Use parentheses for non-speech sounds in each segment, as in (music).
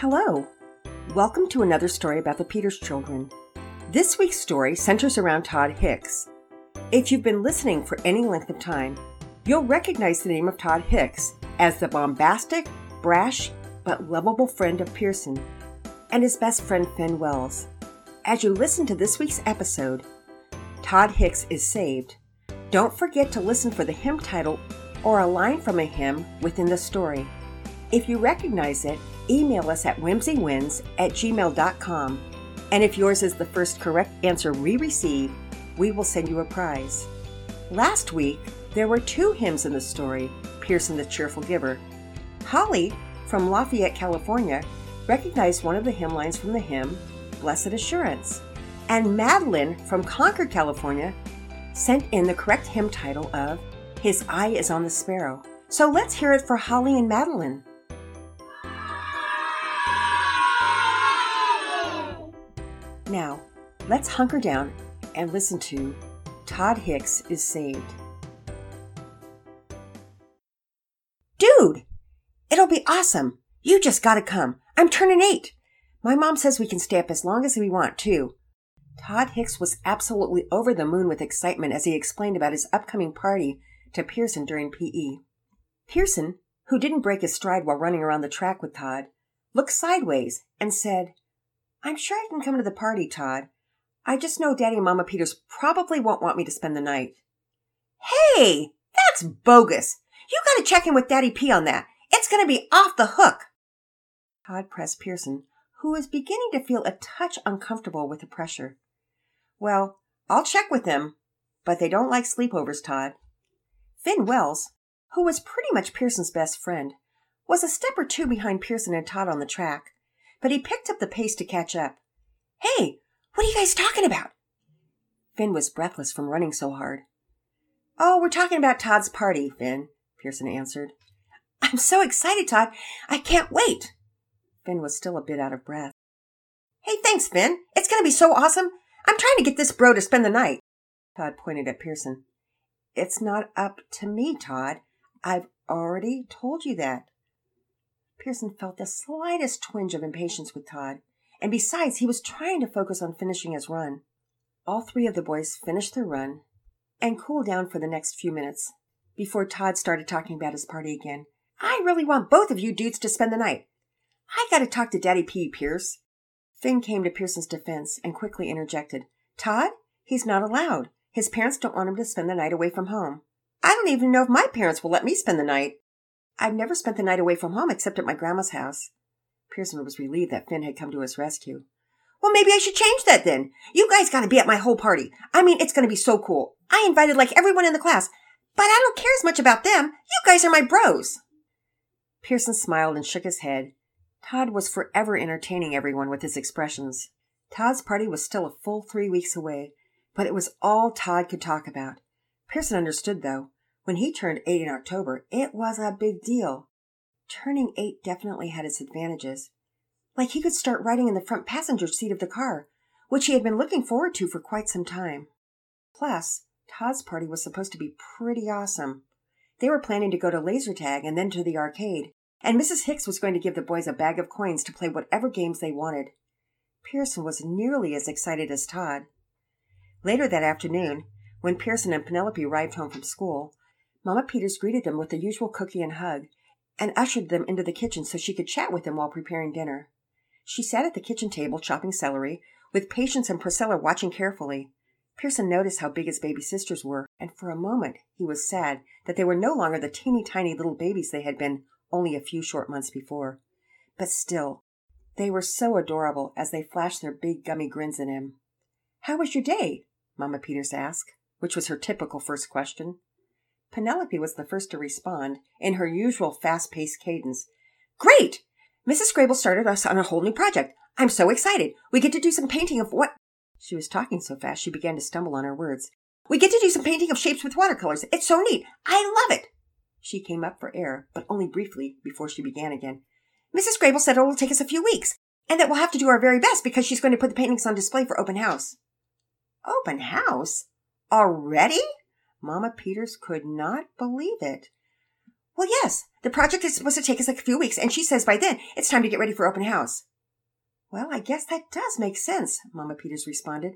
Hello. Welcome to another story about the Peters children. This week's story centers around Todd Hicks. If you've been listening for any length of time, you'll recognize the name of Todd Hicks as the bombastic, brash, but lovable friend of Pearson and his best friend Finn Wells. As you listen to this week's episode, Todd Hicks is saved. Don't forget to listen for the hymn title or a line from a hymn within the story. If you recognize it, email us at whimsywins at gmail.com. And if yours is the first correct answer we receive, we will send you a prize. Last week, there were two hymns in the story Pearson the Cheerful Giver. Holly, from Lafayette, California, recognized one of the hymn lines from the hymn, Blessed Assurance. And Madeline, from Concord, California, sent in the correct hymn title of His Eye is on the Sparrow. So let's hear it for Holly and Madeline. Now, let's hunker down and listen to Todd Hicks is Saved. Dude, it'll be awesome. You just gotta come. I'm turning eight. My mom says we can stay up as long as we want, too. Todd Hicks was absolutely over the moon with excitement as he explained about his upcoming party to Pearson during PE. Pearson, who didn't break his stride while running around the track with Todd, looked sideways and said, I'm sure I can come to the party, Todd. I just know Daddy and Mama Peters probably won't want me to spend the night. Hey, that's bogus. You gotta check in with Daddy P on that. It's gonna be off the hook. Todd pressed Pearson, who was beginning to feel a touch uncomfortable with the pressure. Well, I'll check with them, but they don't like sleepovers, Todd. Finn Wells, who was pretty much Pearson's best friend, was a step or two behind Pearson and Todd on the track but he picked up the pace to catch up. Hey, what are you guys talking about? Finn was breathless from running so hard. Oh, we're talking about Todd's party, Finn, Pearson answered. I'm so excited, Todd. I can't wait. Finn was still a bit out of breath. Hey, thanks, Finn. It's going to be so awesome. I'm trying to get this bro to spend the night. Todd pointed at Pearson. It's not up to me, Todd. I've already told you that. Pearson felt the slightest twinge of impatience with Todd, and besides, he was trying to focus on finishing his run. All three of the boys finished their run and cooled down for the next few minutes before Todd started talking about his party again. I really want both of you dudes to spend the night. I gotta talk to Daddy P, Pierce. Finn came to Pearson's defense and quickly interjected. Todd? He's not allowed. His parents don't want him to spend the night away from home. I don't even know if my parents will let me spend the night. I've never spent the night away from home except at my grandma's house. Pearson was relieved that Finn had come to his rescue. Well, maybe I should change that then. You guys gotta be at my whole party. I mean, it's gonna be so cool. I invited like everyone in the class, but I don't care as much about them. You guys are my bros. Pearson smiled and shook his head. Todd was forever entertaining everyone with his expressions. Todd's party was still a full three weeks away, but it was all Todd could talk about. Pearson understood, though. When he turned eight in October, it was a big deal. Turning eight definitely had its advantages. Like he could start riding in the front passenger seat of the car, which he had been looking forward to for quite some time. Plus, Todd's party was supposed to be pretty awesome. They were planning to go to laser tag and then to the arcade, and Mrs. Hicks was going to give the boys a bag of coins to play whatever games they wanted. Pearson was nearly as excited as Todd. Later that afternoon, when Pearson and Penelope arrived home from school, Mama Peters greeted them with the usual cookie and hug, and ushered them into the kitchen so she could chat with them while preparing dinner. She sat at the kitchen table chopping celery, with Patience and Priscilla watching carefully. Pearson noticed how big his baby sisters were, and for a moment he was sad that they were no longer the teeny tiny little babies they had been only a few short months before. But still, they were so adorable as they flashed their big gummy grins at him. How was your day? Mama Peters asked, which was her typical first question. Penelope was the first to respond in her usual fast paced cadence. Great! Mrs. Grable started us on a whole new project. I'm so excited. We get to do some painting of what? She was talking so fast she began to stumble on her words. We get to do some painting of shapes with watercolors. It's so neat. I love it. She came up for air, but only briefly before she began again. Mrs. Grable said it will take us a few weeks, and that we'll have to do our very best because she's going to put the paintings on display for open house. Open house? Already? Mama Peters could not believe it. Well, yes. The project is supposed to take us like a few weeks, and she says by then it's time to get ready for open house. Well, I guess that does make sense, Mama Peters responded.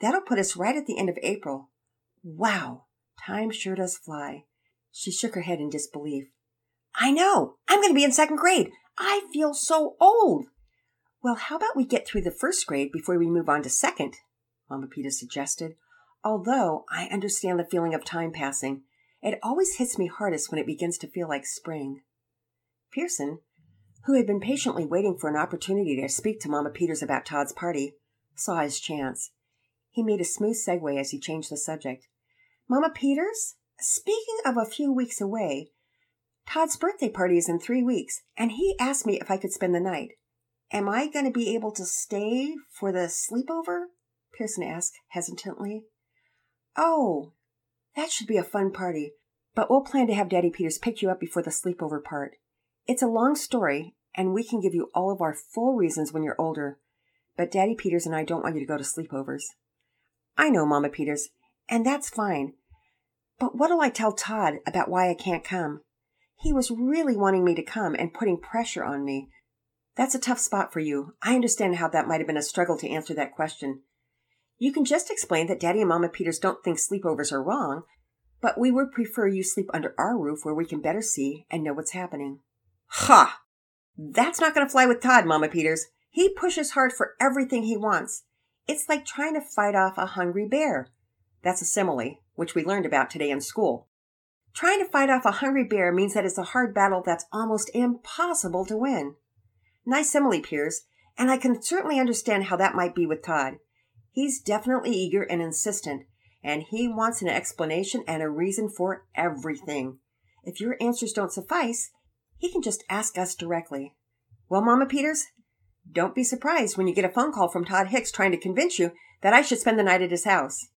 That'll put us right at the end of April. Wow, time sure does fly. She shook her head in disbelief. I know. I'm going to be in second grade. I feel so old. Well, how about we get through the first grade before we move on to second? Mama Peters suggested. Although I understand the feeling of time passing, it always hits me hardest when it begins to feel like spring. Pearson, who had been patiently waiting for an opportunity to speak to Mama Peters about Todd's party, saw his chance. He made a smooth segue as he changed the subject. Mama Peters, speaking of a few weeks away, Todd's birthday party is in three weeks, and he asked me if I could spend the night. Am I going to be able to stay for the sleepover? Pearson asked hesitantly. Oh, that should be a fun party, but we'll plan to have Daddy Peters pick you up before the sleepover part. It's a long story, and we can give you all of our full reasons when you're older, but Daddy Peters and I don't want you to go to sleepovers. I know, Mama Peters, and that's fine. But what'll I tell Todd about why I can't come? He was really wanting me to come and putting pressure on me. That's a tough spot for you. I understand how that might have been a struggle to answer that question. You can just explain that Daddy and Mama Peters don't think sleepovers are wrong, but we would prefer you sleep under our roof where we can better see and know what's happening. Ha! That's not going to fly with Todd, Mama Peters. He pushes hard for everything he wants. It's like trying to fight off a hungry bear. That's a simile, which we learned about today in school. Trying to fight off a hungry bear means that it's a hard battle that's almost impossible to win. Nice simile, Piers, and I can certainly understand how that might be with Todd. He's definitely eager and insistent, and he wants an explanation and a reason for everything. If your answers don't suffice, he can just ask us directly. Well, Mama Peters, don't be surprised when you get a phone call from Todd Hicks trying to convince you that I should spend the night at his house.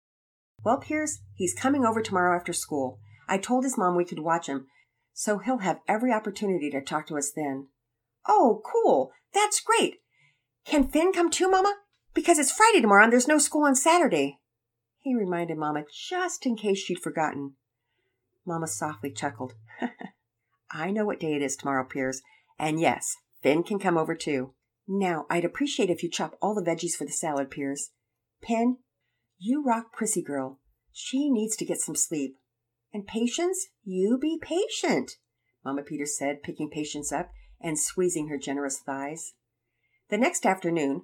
Well, Piers, he's coming over tomorrow after school. I told his mom we could watch him, so he'll have every opportunity to talk to us then. Oh, cool. That's great. Can Finn come too, Mama? Because it's Friday tomorrow and there's no school on Saturday. He reminded Mama just in case she'd forgotten. Mama softly chuckled. (laughs) I know what day it is tomorrow, Piers. And yes, Finn can come over too. Now, I'd appreciate if you chop all the veggies for the salad, Piers. Pen, you rock Prissy girl. She needs to get some sleep. And Patience, you be patient, Mama Peters said, picking Patience up and squeezing her generous thighs. The next afternoon,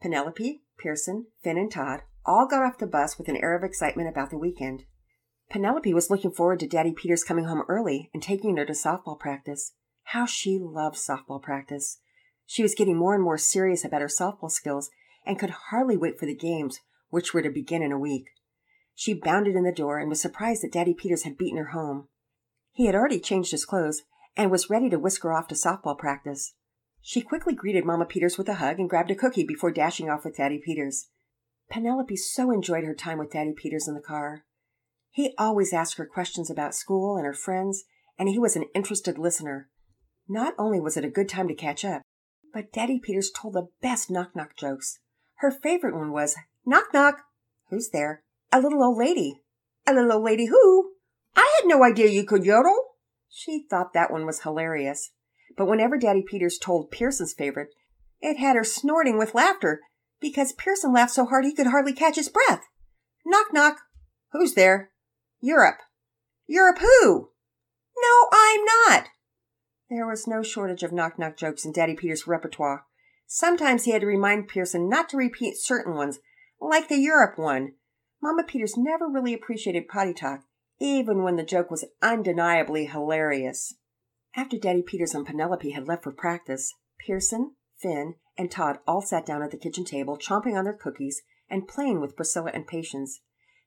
Penelope, Pearson, Finn, and Todd all got off the bus with an air of excitement about the weekend. Penelope was looking forward to Daddy Peters coming home early and taking her to softball practice. How she loved softball practice! She was getting more and more serious about her softball skills and could hardly wait for the games, which were to begin in a week. She bounded in the door and was surprised that Daddy Peters had beaten her home. He had already changed his clothes and was ready to whisk her off to softball practice. She quickly greeted Mama Peters with a hug and grabbed a cookie before dashing off with Daddy Peters. Penelope so enjoyed her time with Daddy Peters in the car. He always asked her questions about school and her friends, and he was an interested listener. Not only was it a good time to catch up, but Daddy Peters told the best knock knock jokes. Her favorite one was, Knock knock! Who's there? A little old lady. A little old lady who? I had no idea you could yodel. She thought that one was hilarious. But whenever Daddy Peters told Pearson's favorite, it had her snorting with laughter because Pearson laughed so hard he could hardly catch his breath. Knock knock. Who's there? Europe. Europe who? No, I'm not. There was no shortage of knock knock jokes in Daddy Peters' repertoire. Sometimes he had to remind Pearson not to repeat certain ones, like the Europe one, Mama Peters never really appreciated potty talk, even when the joke was undeniably hilarious. After Daddy Peters and Penelope had left for practice, Pearson, Finn, and Todd all sat down at the kitchen table, chomping on their cookies and playing with Priscilla and Patience.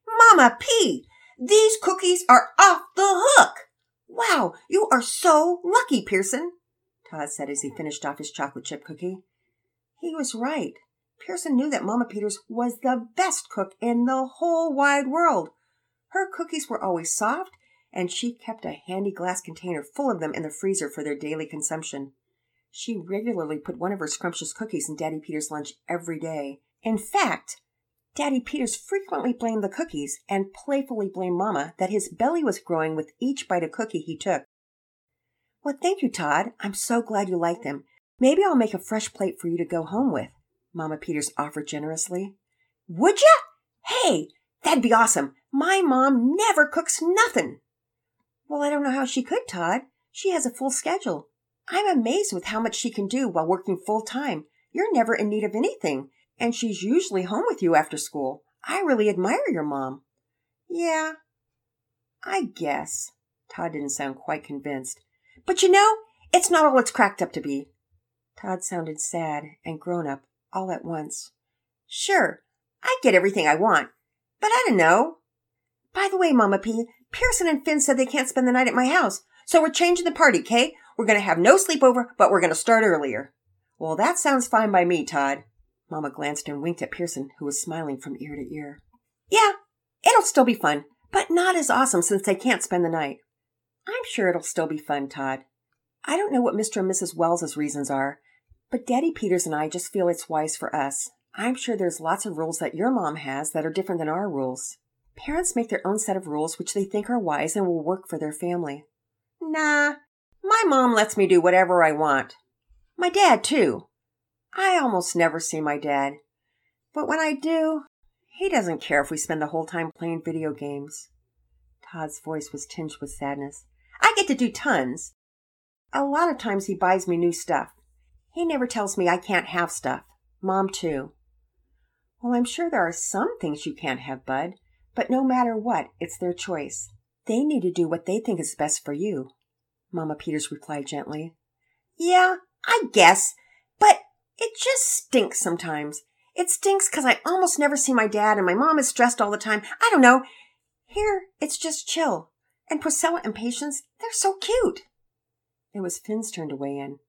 Mama P! These cookies are off the hook! Wow, you are so lucky, Pearson, Todd said as he finished off his chocolate chip cookie. He was right. Pearson knew that Mama Peters was the best cook in the whole wide world. Her cookies were always soft, and she kept a handy glass container full of them in the freezer for their daily consumption. She regularly put one of her scrumptious cookies in Daddy Peters' lunch every day. In fact, Daddy Peters frequently blamed the cookies and playfully blamed Mama that his belly was growing with each bite of cookie he took. Well, thank you, Todd. I'm so glad you like them. Maybe I'll make a fresh plate for you to go home with, Mama Peters offered generously. Would ya? Hey, that'd be awesome. My mom never cooks nothing. Well, I don't know how she could, Todd. She has a full schedule. I'm amazed with how much she can do while working full time. You're never in need of anything, and she's usually home with you after school. I really admire your mom. Yeah, I guess. Todd didn't sound quite convinced. But you know, it's not all it's cracked up to be. Todd sounded sad and grown up all at once. Sure, I get everything I want, but I don't know. By the way, Mama P, Pearson and Finn said they can't spend the night at my house, so we're changing the party, Kay? We're going to have no sleepover, but we're going to start earlier. Well, that sounds fine by me, Todd. Mama glanced and winked at Pearson, who was smiling from ear to ear. Yeah, it'll still be fun, but not as awesome since they can't spend the night. I'm sure it'll still be fun, Todd. I don't know what Mr. and Mrs. Wells's reasons are, but Daddy Peters and I just feel it's wise for us. I'm sure there's lots of rules that your mom has that are different than our rules. Parents make their own set of rules which they think are wise and will work for their family. Nah, my mom lets me do whatever I want. My dad, too. I almost never see my dad. But when I do, he doesn't care if we spend the whole time playing video games. Todd's voice was tinged with sadness. I get to do tons. A lot of times he buys me new stuff. He never tells me I can't have stuff. Mom, too. Well, I'm sure there are some things you can't have, Bud, but no matter what, it's their choice. They need to do what they think is best for you. Mama Peters replied gently. Yeah, I guess, but it just stinks sometimes. It stinks because I almost never see my dad and my mom is stressed all the time. I don't know. Here, it's just chill. And Priscilla and Patience, they're so cute. It was Finn's turn to weigh in.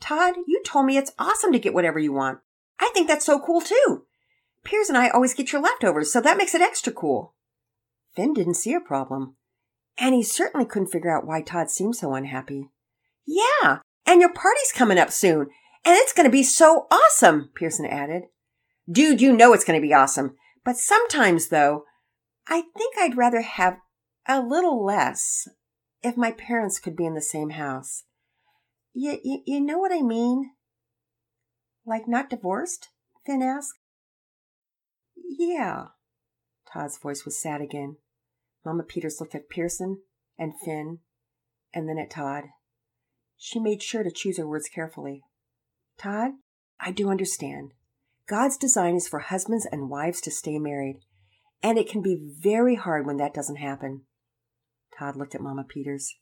Todd, you told me it's awesome to get whatever you want. I think that's so cool too. Piers and I always get your leftovers, so that makes it extra cool. Finn didn't see a problem. And he certainly couldn't figure out why Todd seemed so unhappy. Yeah, and your party's coming up soon, and it's going to be so awesome, Pearson added. Dude, you know it's going to be awesome. But sometimes, though, I think I'd rather have a little less if my parents could be in the same house. You, you, you know what I mean? Like not divorced? Finn asked. Yeah. Todd's voice was sad again. Mama Peters looked at Pearson and Finn and then at Todd. She made sure to choose her words carefully. Todd, I do understand. God's design is for husbands and wives to stay married, and it can be very hard when that doesn't happen. Todd looked at Mama Peters.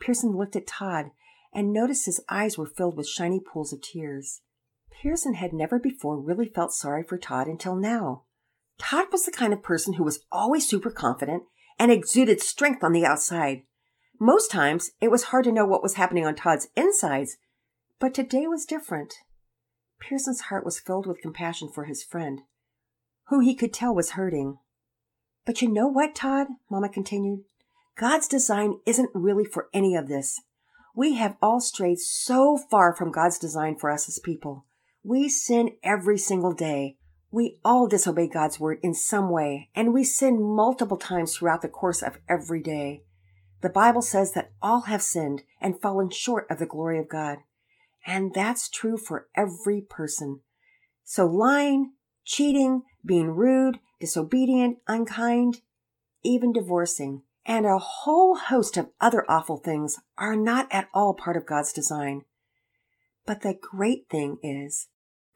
Pearson looked at Todd and noticed his eyes were filled with shiny pools of tears. Pearson had never before really felt sorry for Todd until now. Todd was the kind of person who was always super confident and exuded strength on the outside. Most times, it was hard to know what was happening on Todd's insides, but today was different. Pearson's heart was filled with compassion for his friend, who he could tell was hurting. But you know what, Todd? Mama continued. God's design isn't really for any of this. We have all strayed so far from God's design for us as people. We sin every single day. We all disobey God's word in some way, and we sin multiple times throughout the course of every day. The Bible says that all have sinned and fallen short of the glory of God. And that's true for every person. So lying, cheating, being rude, disobedient, unkind, even divorcing, and a whole host of other awful things are not at all part of God's design. But the great thing is,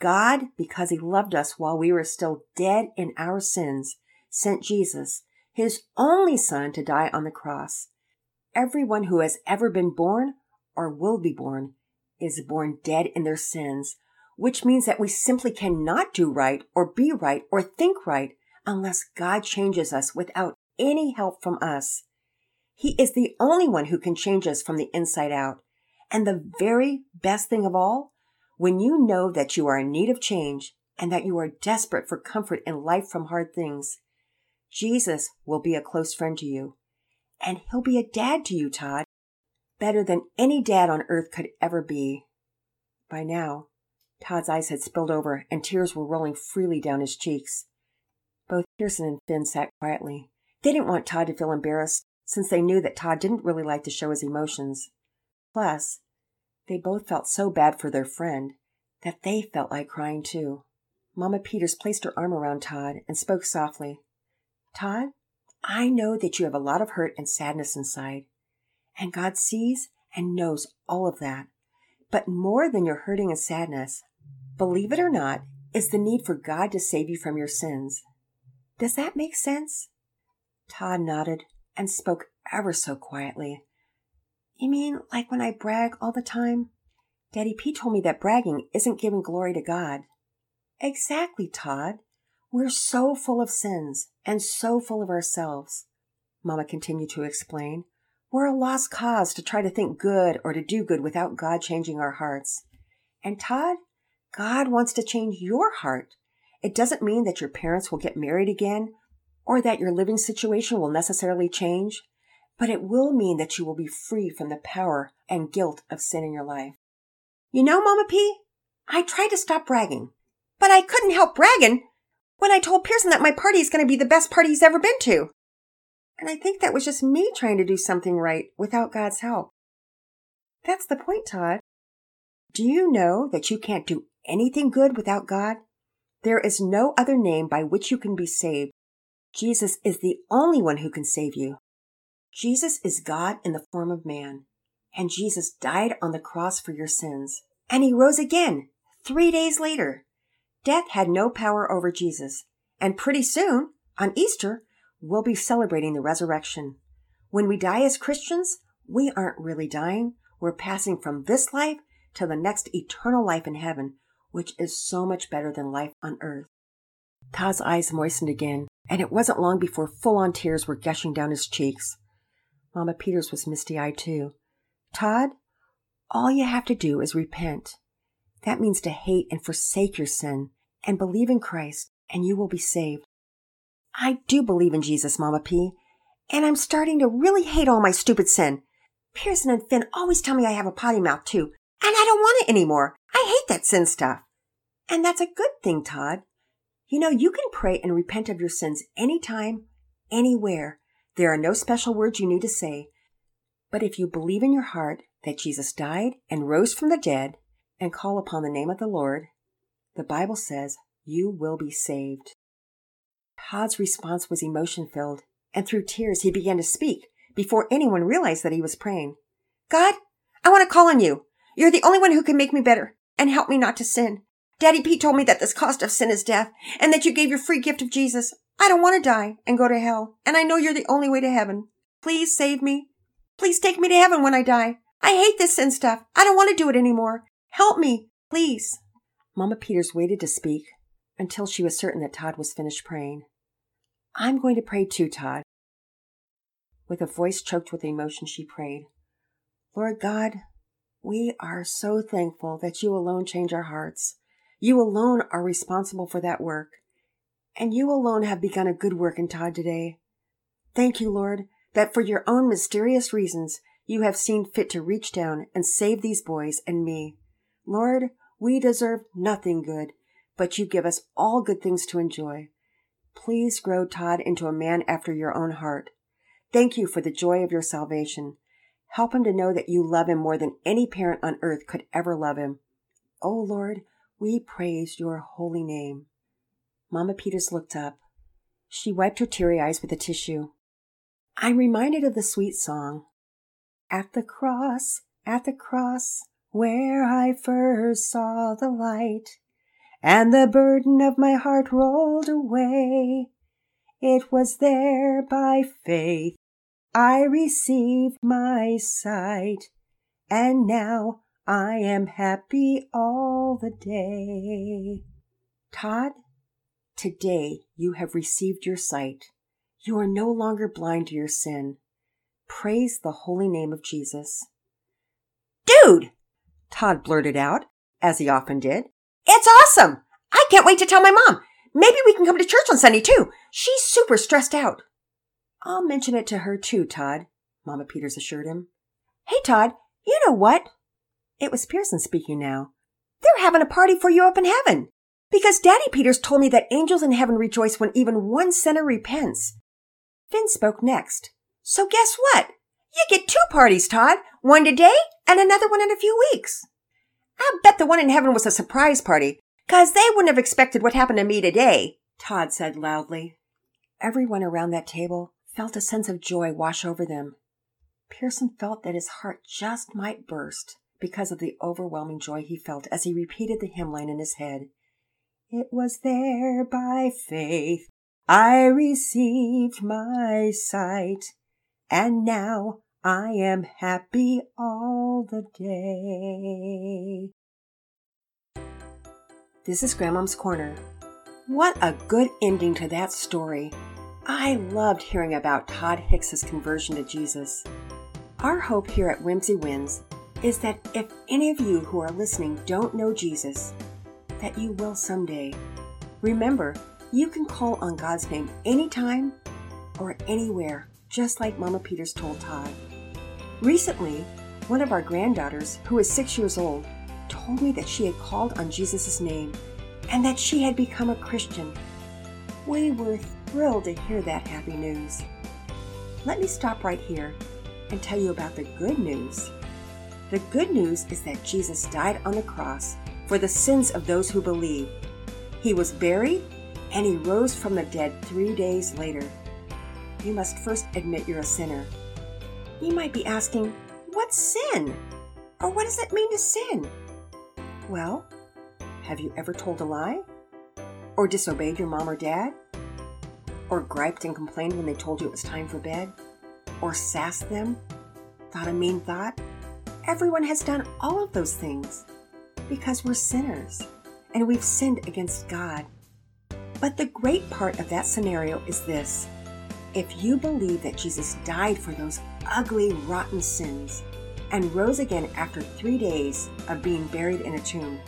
God, because He loved us while we were still dead in our sins, sent Jesus, His only Son, to die on the cross. Everyone who has ever been born or will be born is born dead in their sins, which means that we simply cannot do right or be right or think right unless God changes us without any help from us. He is the only one who can change us from the inside out. And the very best thing of all, when you know that you are in need of change and that you are desperate for comfort in life from hard things, Jesus will be a close friend to you. And he'll be a dad to you, Todd. Better than any dad on earth could ever be. By now, Todd's eyes had spilled over and tears were rolling freely down his cheeks. Both Pearson and Finn sat quietly. They didn't want Todd to feel embarrassed, since they knew that Todd didn't really like to show his emotions. Plus, they both felt so bad for their friend that they felt like crying too. Mama Peters placed her arm around Todd and spoke softly. Todd, I know that you have a lot of hurt and sadness inside, and God sees and knows all of that. But more than your hurting and sadness, believe it or not, is the need for God to save you from your sins. Does that make sense? Todd nodded and spoke ever so quietly. You mean like when I brag all the time? Daddy P told me that bragging isn't giving glory to God. Exactly, Todd. We're so full of sins and so full of ourselves. Mama continued to explain. We're a lost cause to try to think good or to do good without God changing our hearts. And Todd, God wants to change your heart. It doesn't mean that your parents will get married again or that your living situation will necessarily change, but it will mean that you will be free from the power and guilt of sin in your life. You know, Mama P, I tried to stop bragging, but I couldn't help bragging when I told Pearson that my party is going to be the best party he's ever been to. And I think that was just me trying to do something right without God's help. That's the point, Todd. Do you know that you can't do anything good without God? There is no other name by which you can be saved. Jesus is the only one who can save you. Jesus is God in the form of man, and Jesus died on the cross for your sins, and he rose again three days later. Death had no power over Jesus, and pretty soon, on Easter, we'll be celebrating the resurrection. When we die as Christians, we aren't really dying. We're passing from this life to the next eternal life in heaven, which is so much better than life on earth. Todd's eyes moistened again, and it wasn't long before full on tears were gushing down his cheeks. Mama Peters was misty eyed too. Todd, all you have to do is repent. That means to hate and forsake your sin and believe in Christ, and you will be saved. I do believe in Jesus, Mama P, and I'm starting to really hate all my stupid sin. Pearson and Finn always tell me I have a potty mouth too, and I don't want it anymore. I hate that sin stuff. And that's a good thing, Todd. You know, you can pray and repent of your sins anytime, anywhere. There are no special words you need to say. But if you believe in your heart that Jesus died and rose from the dead and call upon the name of the Lord, the Bible says you will be saved. Todd's response was emotion filled, and through tears he began to speak before anyone realized that he was praying. God, I want to call on you. You're the only one who can make me better and help me not to sin. Daddy Pete told me that this cost of sin is death and that you gave your free gift of Jesus. I don't want to die and go to hell, and I know you're the only way to heaven. Please save me. Please take me to heaven when I die. I hate this sin stuff. I don't want to do it anymore. Help me, please. Mama Peters waited to speak until she was certain that Todd was finished praying. I'm going to pray too, Todd. With a voice choked with emotion, she prayed, Lord God, we are so thankful that you alone change our hearts. You alone are responsible for that work. And you alone have begun a good work in Todd today. Thank you, Lord, that for your own mysterious reasons, you have seen fit to reach down and save these boys and me. Lord, we deserve nothing good, but you give us all good things to enjoy. Please grow Todd into a man after your own heart. Thank you for the joy of your salvation. Help him to know that you love him more than any parent on earth could ever love him. Oh Lord, we praise your holy name. Mama Peters looked up. She wiped her teary eyes with a tissue. I'm reminded of the sweet song. At the cross, at the cross, where I first saw the light, and the burden of my heart rolled away. It was there by faith I received my sight, and now I am happy all the day. Todd, today you have received your sight. You are no longer blind to your sin. Praise the holy name of Jesus. Dude! Todd blurted out, as he often did. It's awesome! I can't wait to tell my mom. Maybe we can come to church on Sunday too. She's super stressed out. I'll mention it to her too, Todd, Mama Peters assured him. Hey, Todd, you know what? It was Pearson speaking now. They're having a party for you up in heaven. Because Daddy Peters told me that angels in heaven rejoice when even one sinner repents. Finn spoke next. So guess what? You get two parties, Todd. One today and another one in a few weeks. I bet the one in heaven was a surprise party, 'cause they wouldn't have expected what happened to me today, Todd said loudly. Everyone around that table felt a sense of joy wash over them. Pearson felt that his heart just might burst because of the overwhelming joy he felt as he repeated the hymn line in his head. It was there by faith I received my sight, and now I am happy all the day. This is Grandmom's Corner. What a good ending to that story. I loved hearing about Todd Hicks's conversion to Jesus. Our hope here at Whimsy Wins is that if any of you who are listening don't know Jesus, that you will someday. Remember, you can call on God's name anytime or anywhere, just like Mama Peters told Todd. Recently, one of our granddaughters, who is six years old, told me that she had called on Jesus' name and that she had become a Christian. We were thrilled to hear that happy news. Let me stop right here and tell you about the good news. The good news is that Jesus died on the cross for the sins of those who believe. He was buried and he rose from the dead three days later. You must first admit you're a sinner. You might be asking, What's sin? Or what does it mean to sin? Well, have you ever told a lie? Or disobeyed your mom or dad? Or griped and complained when they told you it was time for bed? Or sassed them? Thought a mean thought? Everyone has done all of those things because we're sinners and we've sinned against God. But the great part of that scenario is this if you believe that Jesus died for those ugly, rotten sins and rose again after three days of being buried in a tomb,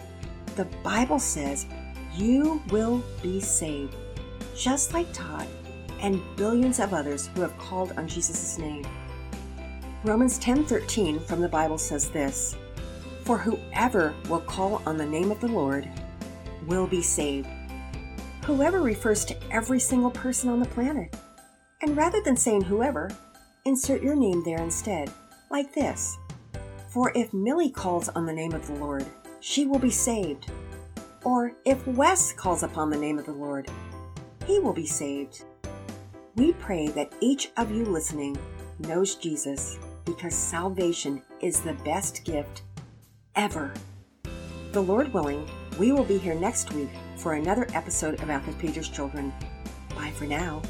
the Bible says you will be saved just like Todd and billions of others who have called on Jesus' name. Romans 10:13 from the Bible says this: For whoever will call on the name of the Lord will be saved. Whoever refers to every single person on the planet. And rather than saying whoever, insert your name there instead, like this. For if Millie calls on the name of the Lord, she will be saved. Or if Wes calls upon the name of the Lord, he will be saved. We pray that each of you listening knows Jesus because salvation is the best gift ever. The Lord willing, we will be here next week for another episode of Alpha Peter's Children. Bye for now.